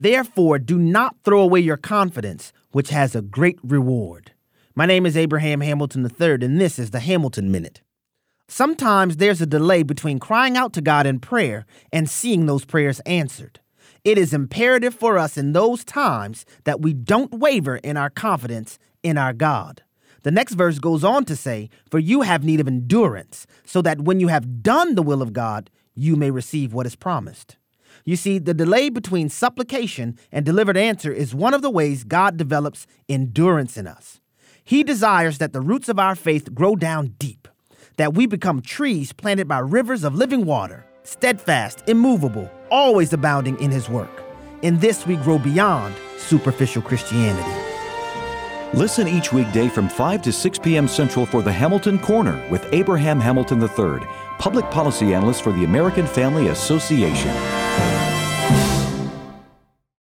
Therefore, do not throw away your confidence, which has a great reward. My name is Abraham Hamilton III, and this is the Hamilton Minute. Sometimes there's a delay between crying out to God in prayer and seeing those prayers answered. It is imperative for us in those times that we don't waver in our confidence in our God. The next verse goes on to say, For you have need of endurance, so that when you have done the will of God, you may receive what is promised. You see, the delay between supplication and delivered answer is one of the ways God develops endurance in us. He desires that the roots of our faith grow down deep, that we become trees planted by rivers of living water, steadfast, immovable, always abounding in His work. In this, we grow beyond superficial Christianity. Listen each weekday from 5 to 6 p.m. Central for the Hamilton Corner with Abraham Hamilton III, public policy analyst for the American Family Association.